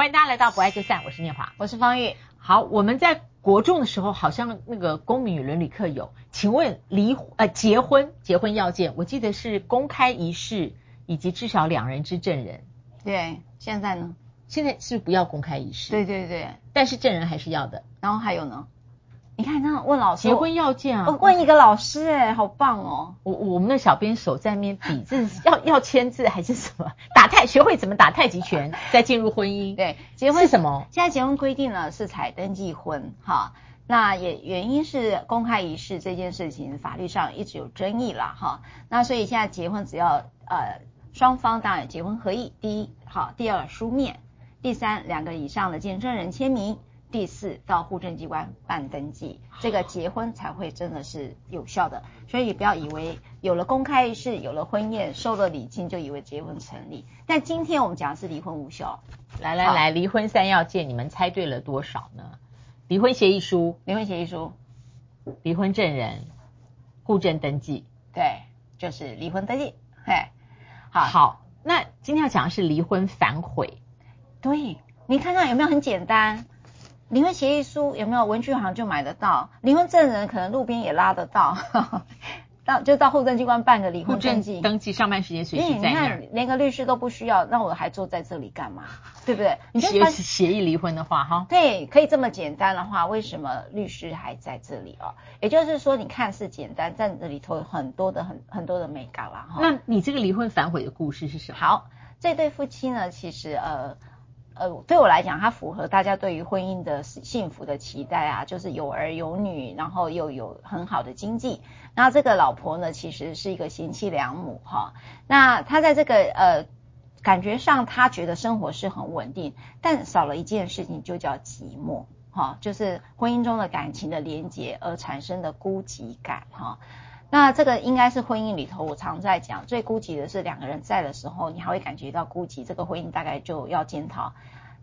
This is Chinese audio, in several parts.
欢迎大家来到不爱就散，我是念华，我是方玉。好，我们在国中的时候，好像那个公民与伦理课有，请问离呃结婚结婚要件，我记得是公开仪式以及至少两人之证人。对，现在呢？现在是不，是不要公开仪式。对对对，但是证人还是要的。然后还有呢？你看，那问老师结婚要件啊？我问一个老师，哎，好棒哦！我我们的小编手在那边比，这是要要签字还是什么？打太学会怎么打太极拳再进入婚姻？对，结婚是什么？现在结婚规定了是采登记婚，哈，那也原因是公开仪式这件事情法律上一直有争议了，哈，那所以现在结婚只要呃双方当然结婚合意，第一好，第二书面，第三两个以上的见证人签名。第四，到户政机关办登记，这个结婚才会真的是有效的。所以不要以为有了公开仪式，有了婚宴，收了礼金，就以为结婚成立。但今天我们讲的是离婚无效。来来来，离婚三要件，你们猜对了多少呢？离婚协议书、离婚协议书、离婚证人、户政登记，对，就是离婚登记。嘿，好，好，那今天要讲的是离婚反悔。对，你看看有没有很简单？离婚协议书有没有文具行就买得到？离婚证人可能路边也拉得到，到就到户政机关办个离婚登记。登记上班时间随时在那儿。你看，连个律师都不需要，那我还坐在这里干嘛？对不对？你协协议离婚的话，哈，对，可以这么简单的话，为什么律师还在这里哦？也就是说，你看似简单，在这里头有很多的很很多的美感啦。哈。那你这个离婚反悔的故事是什么？好，这对夫妻呢，其实呃。呃，对我来讲，它符合大家对于婚姻的幸福的期待啊，就是有儿有女，然后又有很好的经济。那这个老婆呢，其实是一个贤妻良母哈。那她在这个呃感觉上，她觉得生活是很稳定，但少了一件事情，就叫寂寞哈，就是婚姻中的感情的连结而产生的孤寂感哈。那这个应该是婚姻里头，我常在讲，最孤寂的是两个人在的时候，你还会感觉到孤寂，这个婚姻大概就要检讨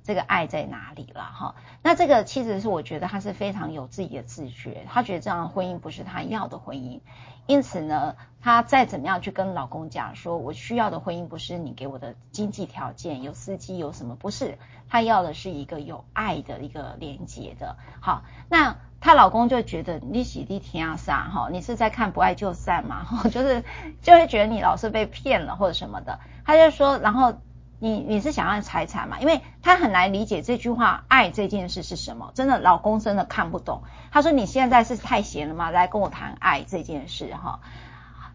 这个爱在哪里了哈。那这个其实是我觉得他是非常有自己的自觉，他觉得这样的婚姻不是他要的婚姻，因此呢，他再怎么样去跟老公讲说，我需要的婚姻不是你给我的经济条件，有司机有什么，不是，他要的是一个有爱的一个连接的。好，那。她老公就觉得你喜地天涯啥哈，你是在看不爱就散嘛哈，就是就会觉得你老是被骗了或者什么的。他就说，然后你你是想要财产嘛？因为他很难理解这句话“爱”这件事是什么，真的老公真的看不懂。他说你现在是太闲了吗？来跟我谈爱这件事哈。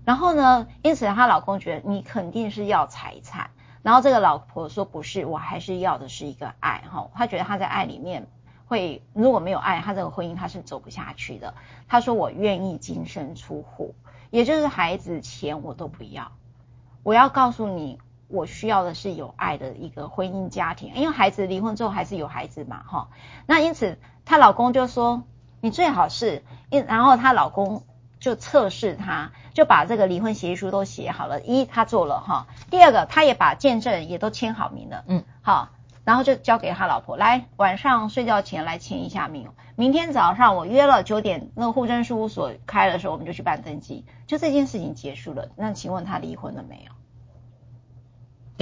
然后呢，因此她老公觉得你肯定是要财产。然后这个老婆说不是，我还是要的是一个爱哈。他觉得他在爱里面。会如果没有爱，他这个婚姻他是走不下去的。他说：“我愿意净身出户，也就是孩子钱我都不要。我要告诉你，我需要的是有爱的一个婚姻家庭。因为孩子离婚之后还是有孩子嘛，哈。那因此她老公就说：你最好是，然后她老公就测试她，就把这个离婚协议书都写好了。一他做了哈，第二个他也把见证人也都签好名了，嗯，好。”然后就交给他老婆，来晚上睡觉前来签一下名。明天早上我约了九点，那个户政事务所开的时候，我们就去办登记。就这件事情结束了。那请问他离婚了没有？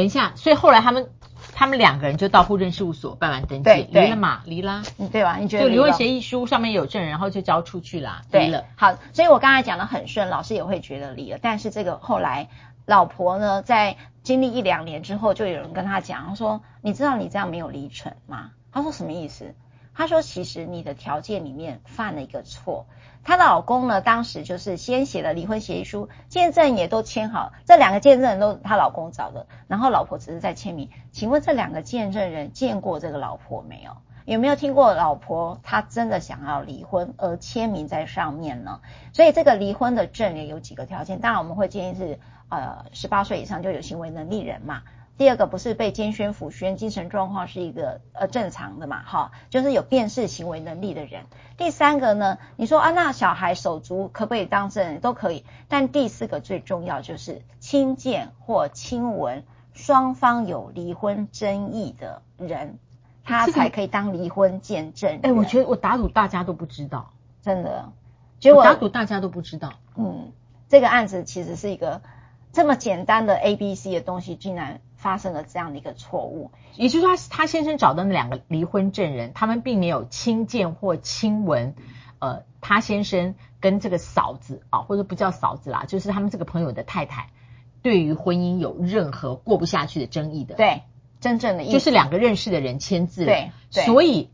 等一下，所以后来他们他们两个人就到户政事务所办完登记，对对离了嘛？离啦，嗯，对吧？你觉得就离婚协议书上面有证人，然后就交出去啦，离了。好，所以我刚才讲的很顺，老师也会觉得离了。但是这个后来老婆呢，在。经历一两年之后，就有人跟他讲，他说：“你知道你这样没有离成吗？”他说：“什么意思？”她说：“其实你的条件里面犯了一个错。她的老公呢，当时就是先写了离婚协议书，见证也都签好，这两个见证人都她老公找的，然后老婆只是在签名。请问这两个见证人见过这个老婆没有？有没有听过老婆她真的想要离婚而签名在上面呢？所以这个离婚的证也有几个条件，当然我们会建议是。”呃，十八岁以上就有行为能力人嘛。第二个不是被监宣抚宣，精神状况是一个呃正常的嘛，哈，就是有辨识行为能力的人。第三个呢，你说啊，那小孩手足可不可以当证人？都可以。但第四个最重要就是亲见或亲闻双方有离婚争议的人，他才可以当离婚见证人。哎、欸，我觉得我打赌大家都不知道，真的。结果我打赌大家都不知道。嗯，这个案子其实是一个。这么简单的 A、B、C 的东西，竟然发生了这样的一个错误。也就是说他，他先生找的那两个离婚证人，他们并没有亲见或亲闻，呃，他先生跟这个嫂子啊，或者不叫嫂子啦，就是他们这个朋友的太太，对于婚姻有任何过不下去的争议的。对，真正的意思就是两个认识的人签字了。对，对，所以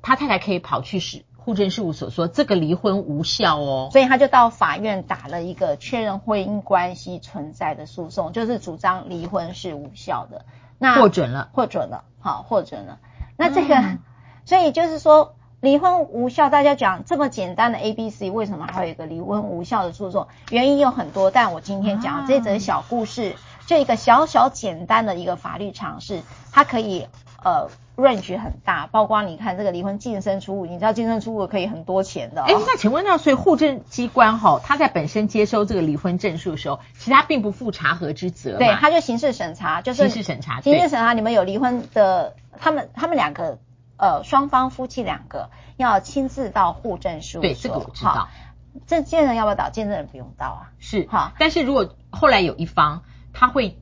他太太可以跑去使户政事务所说这个离婚无效哦，所以他就到法院打了一个确认婚姻关系存在的诉讼，就是主张离婚是无效的。那获准了，获准了，好，获准了。那这个，嗯、所以就是说离婚无效，大家讲这么简单的 A B C，为什么还有一个离婚无效的诉讼？原因有很多，但我今天讲这则小故事，就一个小小简单的一个法律常识，它可以呃 range 很大，包括你看这个离婚净身出户，你知道净身出户可以很多钱的、哦。哎，那请问到，所以户政机关哈、哦，他在本身接收这个离婚证书的时候，其实他并不负查核之责。对，他就刑事审查，就是刑事审查，刑事审查，你们有离婚的，他们他们两个呃双方夫妻两个要亲自到户政事务所。对，这个我知道。这见证人要不要到？见证人不用到啊。是哈，但是如果后来有一方他会。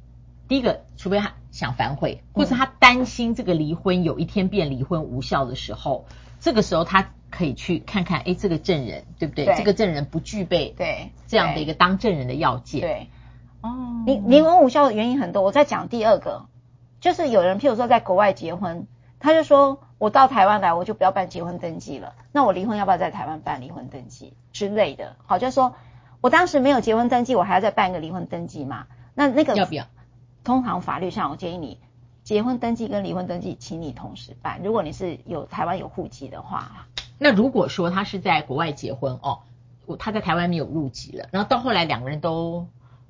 第一个，除非他想反悔，或者他担心这个离婚有一天变离婚无效的时候，嗯、这个时候他可以去看看，哎，这个证人对不对？对，这个证人不具备对这样的一个当证人的要件。对，哦，离离婚无效的原因很多。我再讲第二个，就是有人譬如说在国外结婚，他就说我到台湾来，我就不要办结婚登记了，那我离婚要不要在台湾办离婚登记之类的？好，就是说我当时没有结婚登记，我还要再办一个离婚登记吗？那那个要不要？通常法律上，我建议你结婚登记跟离婚登记，请你同时办。如果你是有台湾有户籍的话，那如果说他是在国外结婚哦，他在台湾没有入籍了，然后到后来两个人都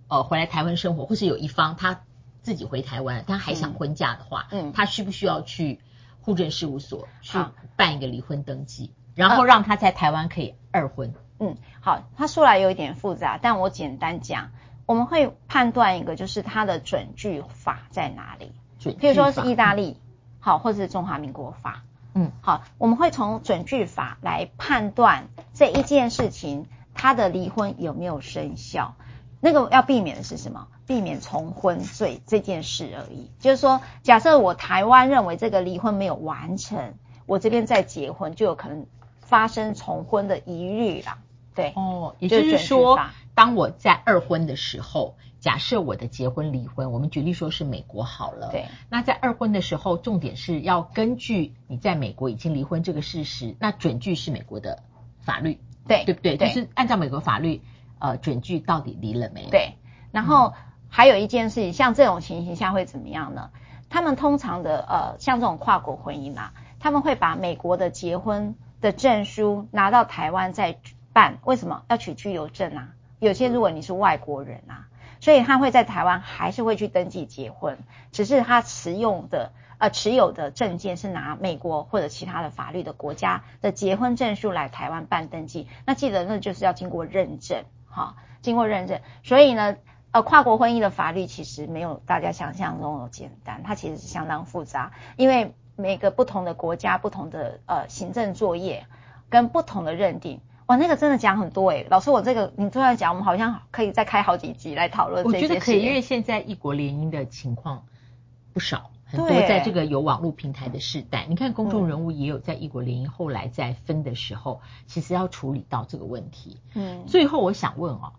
呃回来台湾生活，或是有一方他自己回台湾，他还想婚嫁的话，嗯，他需不需要去户政事务所去办一个离婚登记，然后让他在台湾可以二婚？嗯，好，他说来有一点复杂，但我简单讲。我们会判断一个，就是它的准据法在哪里。譬如说是意大利，好，或者是中华民国法，嗯，好，我们会从准据法来判断这一件事情，它的离婚有没有生效。那个要避免的是什么？避免重婚罪这件事而已。就是说，假设我台湾认为这个离婚没有完成，我这边再结婚就有可能发生重婚的疑虑啦。对，哦，也就是说。当我在二婚的时候，假设我的结婚离婚，我们举例说是美国好了。对。那在二婚的时候，重点是要根据你在美国已经离婚这个事实，那准据是美国的法律，对对不对？对。就是按照美国法律，呃，准据到底离了没？对。然后还有一件事情，像这种情形下会怎么样呢？他们通常的呃，像这种跨国婚姻啊，他们会把美国的结婚的证书拿到台湾再办，为什么要取居留证啊？有些如果你是外国人啊，所以他会在台湾还是会去登记结婚，只是他持用的呃持有的证件是拿美国或者其他的法律的国家的结婚证书来台湾办登记，那记得那就是要经过认证，哈，经过认证。所以呢，呃，跨国婚姻的法律其实没有大家想象中的简单，它其实是相当复杂，因为每个不同的国家、不同的呃行政作业跟不同的认定。哇，那个真的讲很多诶，老师，我这个你突然讲，我们好像可以再开好几集来讨论。我觉得可以，因为现在异国联姻的情况不少，很多在这个有网络平台的时代，你看公众人物也有在异国联姻后来在分的时候，嗯，其实要处理到这个问题。嗯，最后我想问哦，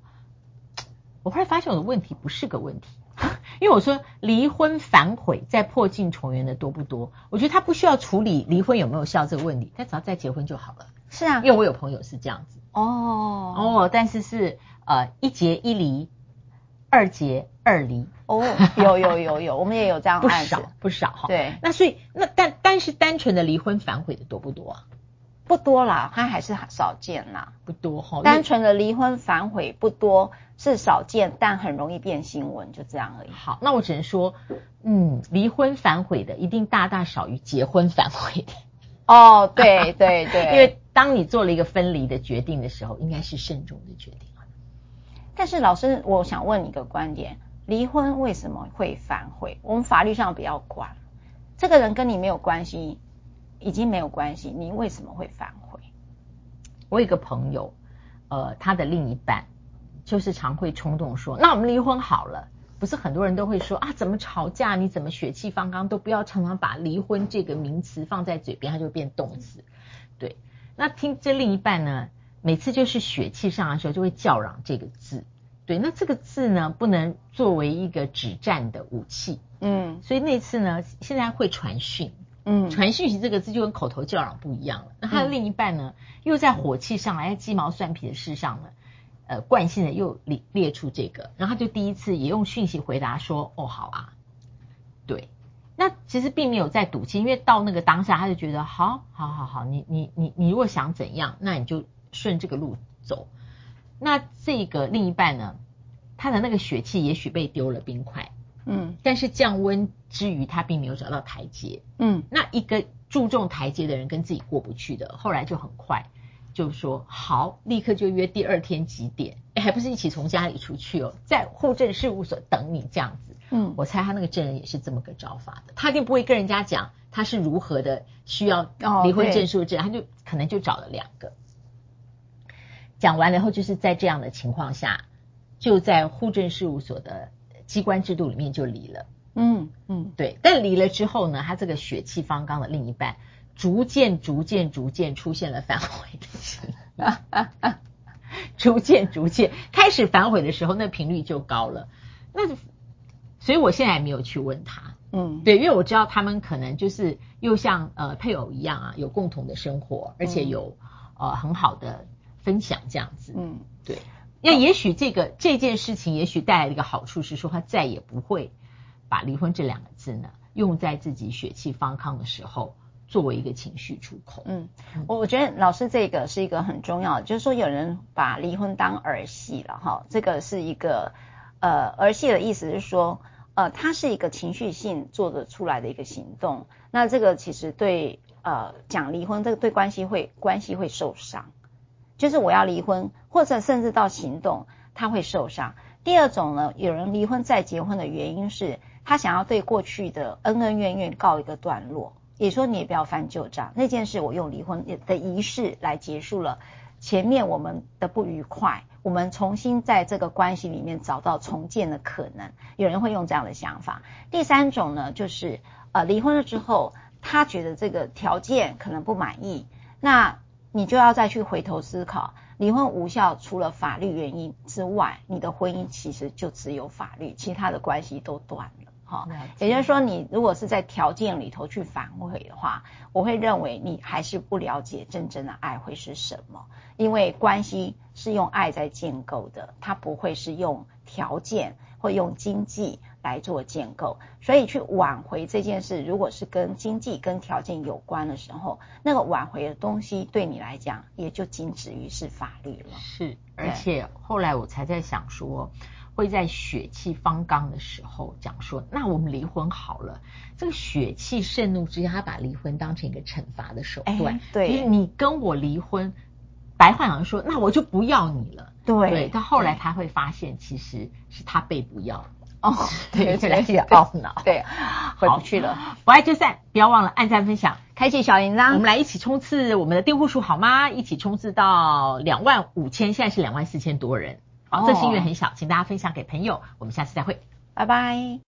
我后来发现我的问题不是个问题，因为我说离婚反悔再破镜重圆的多不多？我觉得他不需要处理离婚有没有效这个问题，他只要再结婚就好了。是啊，因为我有朋友是这样子哦哦，但是是呃一结一离，二结二离哦，有有有有，我们也有这样 不少不少哈。对，那所以那但但是单纯的离婚反悔的多不多啊？不多啦，他还是少见啦，不多哈。单纯的离婚反悔不多，是少见，但很容易变新闻，就这样而已。好，那我只能说，嗯，离婚反悔的一定大大少于结婚反悔的。哦，对对对，因为。当你做了一个分离的决定的时候，应该是慎重的决定。但是老师，我想问你一个观点：离婚为什么会反悔？我们法律上不要管，这个人跟你没有关系，已经没有关系，你为什么会反悔？我有一个朋友，呃，他的另一半就是常会冲动说：“那我们离婚好了。”不是很多人都会说啊，怎么吵架？你怎么血气方刚？都不要常常把离婚这个名词放在嘴边，它就会变动词。对，那听这另一半呢，每次就是血气上的时候，就会叫嚷这个字。对，那这个字呢，不能作为一个止战的武器。嗯，所以那次呢，现在会传讯。嗯，传讯息这个字就跟口头叫嚷不一样了。那他的另一半呢，又在火气上来，在鸡毛蒜皮的事上呢，呃，惯性的又列列出这个，然后他就第一次也用讯息回答说：“哦，好啊。”对，那其实并没有在赌气，因为到那个当下，他就觉得好，好，好，好，你你你你如果想怎样，那你就顺这个路走。那这个另一半呢，他的那个血气也许被丢了冰块。嗯，但是降温之余，他并没有找到台阶。嗯，那一个注重台阶的人跟自己过不去的，后来就很快就说好，立刻就约第二天几点，诶还不是一起从家里出去哦，在户政事务所等你这样子。嗯，我猜他那个证人也是这么个招法的，他一定不会跟人家讲他是如何的需要离婚证书证，他就可能就找了两个。讲完了以后，就是在这样的情况下，就在户政事务所的。机关制度里面就离了，嗯嗯，对。但离了之后呢，他这个血气方刚的另一半，逐渐逐渐逐渐出现了反悔的情况，逐渐逐渐开始反悔的时候，那频率就高了。那所以我现在也没有去问他，嗯，对，因为我知道他们可能就是又像呃配偶一样啊，有共同的生活，而且有呃很好的分享这样子，嗯，对。那也许这个这件事情，也许带来的一个好处是说，他再也不会把离婚这两个字呢用在自己血气方刚的时候，作为一个情绪出口。嗯，我我觉得老师这个是一个很重要的，就是说有人把离婚当儿戏了哈，这个是一个呃儿戏的意思是说，呃，它是一个情绪性做得出来的一个行动，那这个其实对呃讲离婚这个对关系会关系会受伤。就是我要离婚，或者甚至到行动，他会受伤。第二种呢，有人离婚再结婚的原因是他想要对过去的恩恩怨怨告一个段落，也说你也不要翻旧账，那件事我用离婚的仪式来结束了前面我们的不愉快，我们重新在这个关系里面找到重建的可能。有人会用这样的想法。第三种呢，就是呃离婚了之后，他觉得这个条件可能不满意，那。你就要再去回头思考，离婚无效，除了法律原因之外，你的婚姻其实就只有法律，其他的关系都断了。哈，也就是说，你如果是在条件里头去反悔的话，我会认为你还是不了解真正的爱会是什么，因为关系是用爱在建构的，它不会是用条件或用经济来做建构，所以去挽回这件事，如果是跟经济跟条件有关的时候，那个挽回的东西对你来讲也就仅止于是法律了。是，而且后来我才在想说，会在血气方刚的时候讲说，那我们离婚好了。这个血气盛怒之下，他把离婚当成一个惩罚的手段。对，就是你跟我离婚，白话好像说，那我就不要你了。对，对，到后来他会发现，其实是他被不要。哦，对，起来自己懊恼，对，回不去了。不爱就散，不要忘了按赞、分享、开启小铃铛。我们来一起冲刺我们的订户数好吗？一起冲刺到两万五千，现在是两万四千多人。好，这心愿很小，请大家分享给朋友。我们下次再会，拜拜。